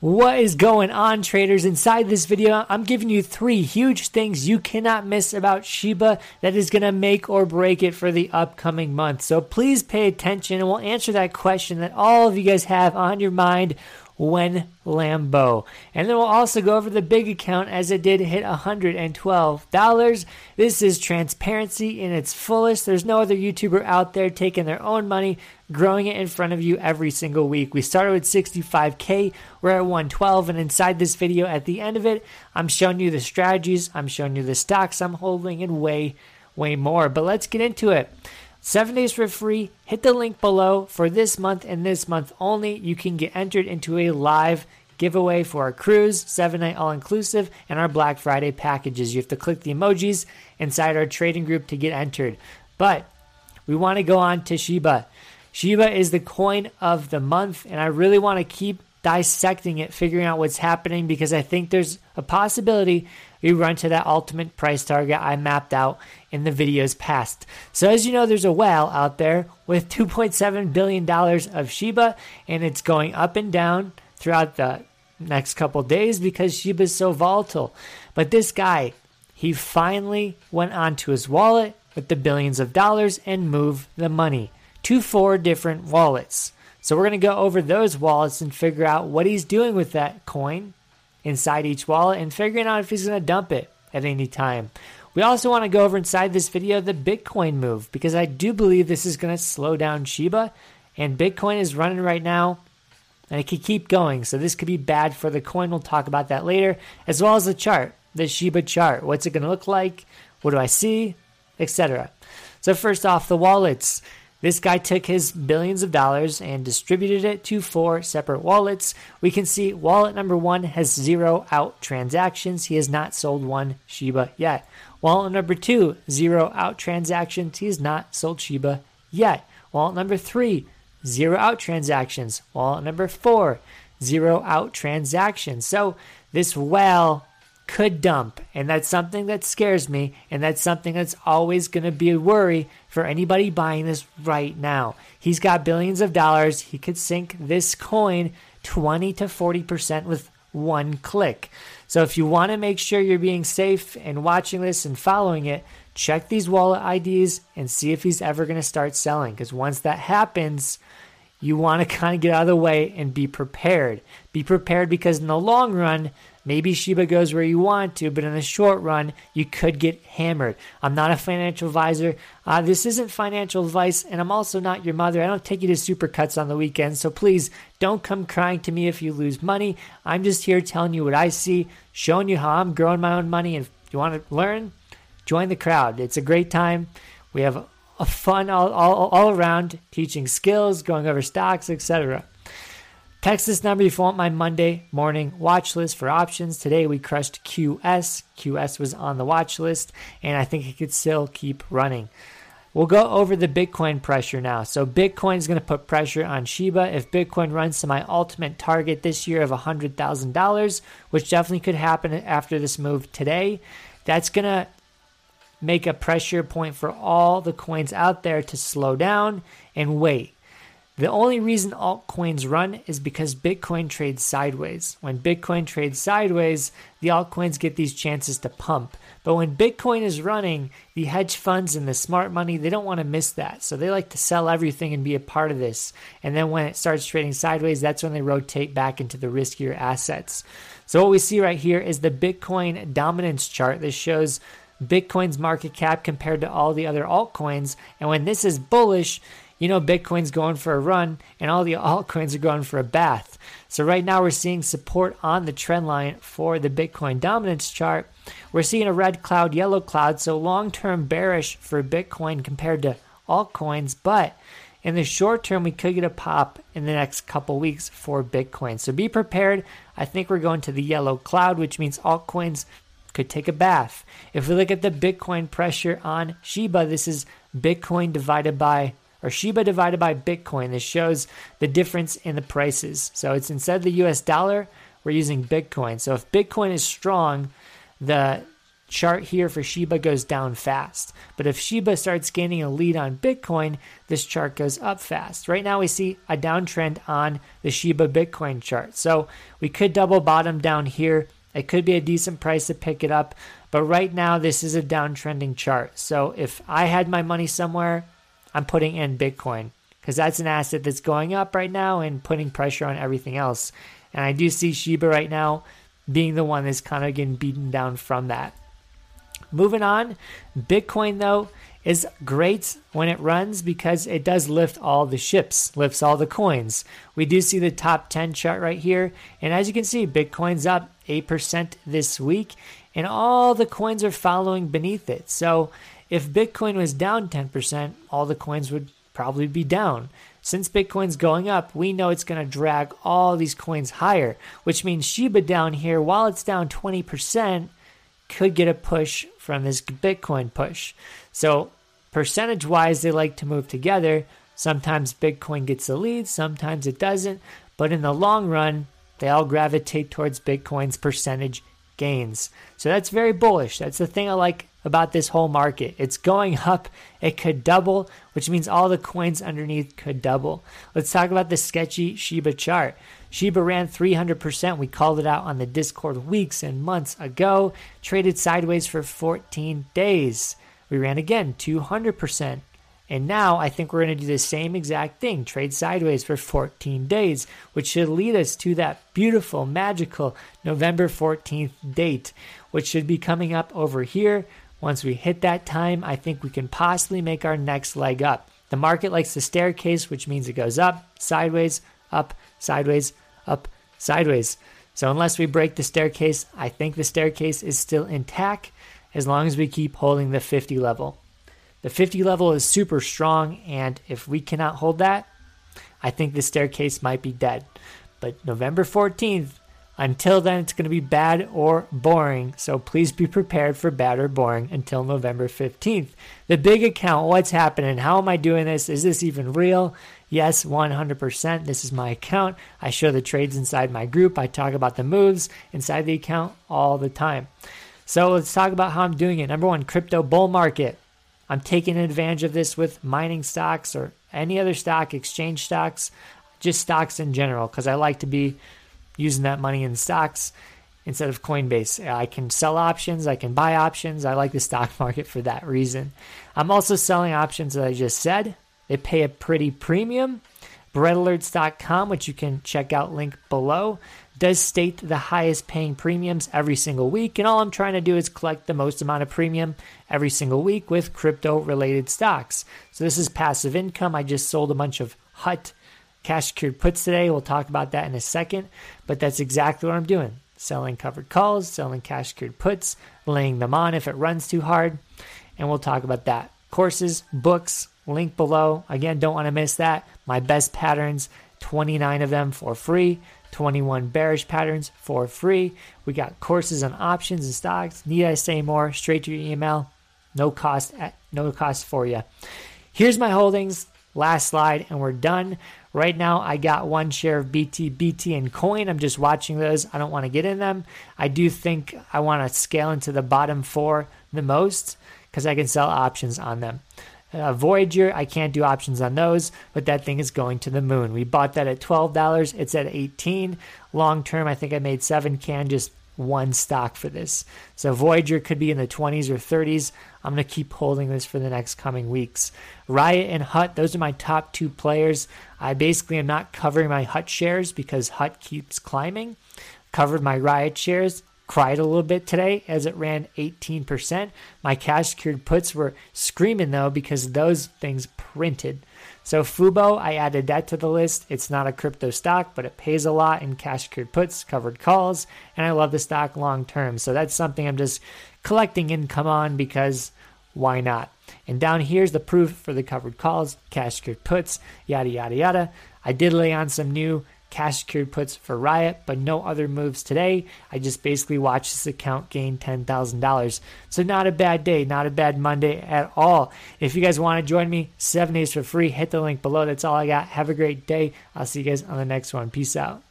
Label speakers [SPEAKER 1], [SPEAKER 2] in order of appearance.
[SPEAKER 1] What is going on, traders? Inside this video, I'm giving you three huge things you cannot miss about Shiba that is going to make or break it for the upcoming month. So please pay attention and we'll answer that question that all of you guys have on your mind when Lambo. And then we'll also go over the big account as it did hit $112. This is transparency in its fullest. There's no other YouTuber out there taking their own money, growing it in front of you every single week. We started with 65K, we're at 112, and inside this video at the end of it, I'm showing you the strategies, I'm showing you the stocks I'm holding, and way, way more. But let's get into it. Seven days for free. Hit the link below for this month and this month only. You can get entered into a live giveaway for our cruise, seven night all inclusive, and our Black Friday packages. You have to click the emojis inside our trading group to get entered. But we want to go on to Shiba. Shiba is the coin of the month, and I really want to keep dissecting it, figuring out what's happening because I think there's a possibility we run to that ultimate price target I mapped out in the videos past. So, as you know, there's a whale out there with $2.7 billion of Shiba, and it's going up and down throughout the next couple days because Shiba is so volatile. But this guy, he finally went onto his wallet with the billions of dollars and moved the money to four different wallets. So we're going to go over those wallets and figure out what he's doing with that coin inside each wallet and figuring out if he's going to dump it at any time. We also want to go over inside this video the Bitcoin move because I do believe this is going to slow down Shiba and Bitcoin is running right now and it could keep going. So this could be bad for the coin. We'll talk about that later, as well as the chart, the Shiba chart. What's it going to look like? What do I see? Etc. So first off, the wallets. This guy took his billions of dollars and distributed it to four separate wallets. We can see wallet number one has zero out transactions. He has not sold one Shiba yet. Wallet number two, zero out transactions. He has not sold Shiba yet. Wallet number three, zero out transactions. Wallet number four, zero out transactions. So this whale could dump. And that's something that scares me. And that's something that's always going to be a worry for anybody buying this right now. He's got billions of dollars. He could sink this coin 20 to 40% with one click. So if you want to make sure you're being safe and watching this and following it, check these wallet IDs and see if he's ever going to start selling. Because once that happens, you want to kind of get out of the way and be prepared. Be prepared because in the long run, maybe Shiba goes where you want to, but in the short run, you could get hammered. I'm not a financial advisor. Uh, this isn't financial advice, and I'm also not your mother. I don't take you to supercuts on the weekends, so please don't come crying to me if you lose money. I'm just here telling you what I see, showing you how I'm growing my own money, and if you want to learn, join the crowd. It's a great time. We have a fun all, all, all around teaching skills, going over stocks, etc. Text this number if you want my Monday morning watch list for options. Today we crushed QS. QS was on the watch list, and I think it could still keep running. We'll go over the Bitcoin pressure now. So, Bitcoin is going to put pressure on Shiba. If Bitcoin runs to my ultimate target this year of $100,000, which definitely could happen after this move today, that's going to make a pressure point for all the coins out there to slow down and wait. The only reason altcoins run is because Bitcoin trades sideways. When Bitcoin trades sideways, the altcoins get these chances to pump. But when Bitcoin is running, the hedge funds and the smart money, they don't want to miss that. So they like to sell everything and be a part of this. And then when it starts trading sideways, that's when they rotate back into the riskier assets. So what we see right here is the Bitcoin dominance chart. This shows Bitcoin's market cap compared to all the other altcoins. And when this is bullish, you know Bitcoin's going for a run and all the altcoins are going for a bath. So right now we're seeing support on the trend line for the Bitcoin dominance chart. We're seeing a red cloud, yellow cloud, so long-term bearish for Bitcoin compared to altcoins, but in the short term we could get a pop in the next couple weeks for Bitcoin. So be prepared. I think we're going to the yellow cloud, which means altcoins could take a bath. If we look at the Bitcoin pressure on Shiba, this is Bitcoin divided by or Shiba divided by Bitcoin. This shows the difference in the prices. So it's instead of the US dollar, we're using Bitcoin. So if Bitcoin is strong, the chart here for Shiba goes down fast. But if Shiba starts gaining a lead on Bitcoin, this chart goes up fast. Right now, we see a downtrend on the Shiba Bitcoin chart. So we could double bottom down here. It could be a decent price to pick it up. But right now, this is a downtrending chart. So if I had my money somewhere, I'm putting in Bitcoin because that's an asset that's going up right now and putting pressure on everything else. And I do see Shiba right now being the one that's kind of getting beaten down from that. Moving on, Bitcoin though is great when it runs because it does lift all the ships, lifts all the coins. We do see the top 10 chart right here, and as you can see, Bitcoin's up 8% this week, and all the coins are following beneath it. So if Bitcoin was down 10%, all the coins would probably be down. Since Bitcoin's going up, we know it's going to drag all these coins higher, which means Shiba down here, while it's down 20%, could get a push from this Bitcoin push. So, percentage wise, they like to move together. Sometimes Bitcoin gets the lead, sometimes it doesn't. But in the long run, they all gravitate towards Bitcoin's percentage gains. So that's very bullish. That's the thing I like about this whole market. It's going up, it could double, which means all the coins underneath could double. Let's talk about the sketchy Shiba chart. Shiba ran 300%. We called it out on the Discord weeks and months ago. Traded sideways for 14 days. We ran again 200%. And now I think we're going to do the same exact thing trade sideways for 14 days, which should lead us to that beautiful, magical November 14th date, which should be coming up over here. Once we hit that time, I think we can possibly make our next leg up. The market likes the staircase, which means it goes up, sideways, up, sideways, up, sideways. So unless we break the staircase, I think the staircase is still intact as long as we keep holding the 50 level. The 50 level is super strong, and if we cannot hold that, I think the staircase might be dead. But November 14th, until then, it's going to be bad or boring. So please be prepared for bad or boring until November 15th. The big account, what's happening? How am I doing this? Is this even real? Yes, 100%. This is my account. I show the trades inside my group. I talk about the moves inside the account all the time. So let's talk about how I'm doing it. Number one, crypto bull market. I'm taking advantage of this with mining stocks or any other stock, exchange stocks, just stocks in general, because I like to be using that money in stocks instead of Coinbase. I can sell options, I can buy options. I like the stock market for that reason. I'm also selling options that I just said. They pay a pretty premium. BreadAlerts.com, which you can check out link below, does state the highest paying premiums every single week. And all I'm trying to do is collect the most amount of premium every single week with crypto related stocks. So this is passive income. I just sold a bunch of HUT cash secured puts today. We'll talk about that in a second. But that's exactly what I'm doing selling covered calls, selling cash secured puts, laying them on if it runs too hard. And we'll talk about that. Courses, books, link below. Again, don't want to miss that. My best patterns, 29 of them for free. 21 bearish patterns for free. We got courses on options and stocks. Need I say more? Straight to your email. No cost at, no cost for you. Here's my holdings. Last slide, and we're done. Right now, I got one share of BT, BT, and Coin. I'm just watching those. I don't want to get in them. I do think I want to scale into the bottom four the most because I can sell options on them. Uh, Voyager, I can't do options on those, but that thing is going to the moon. We bought that at $12. It's at 18. Long term, I think I made 7 can just one stock for this. So Voyager could be in the 20s or 30s. I'm going to keep holding this for the next coming weeks. Riot and Hut, those are my top two players. I basically am not covering my Hut shares because Hut keeps climbing. Covered my Riot shares cried a little bit today as it ran 18%. My cash secured puts were screaming though because those things printed. So Fubo, I added that to the list. It's not a crypto stock, but it pays a lot in cash secured puts, covered calls, and I love the stock long term. So that's something I'm just collecting income on because why not? And down here's the proof for the covered calls, cash secured puts, yada yada yada. I did lay on some new cash secured puts for Riot, but no other moves today. I just basically watched this account gain $10,000. So, not a bad day, not a bad Monday at all. If you guys want to join me, seven days for free, hit the link below. That's all I got. Have a great day. I'll see you guys on the next one. Peace out.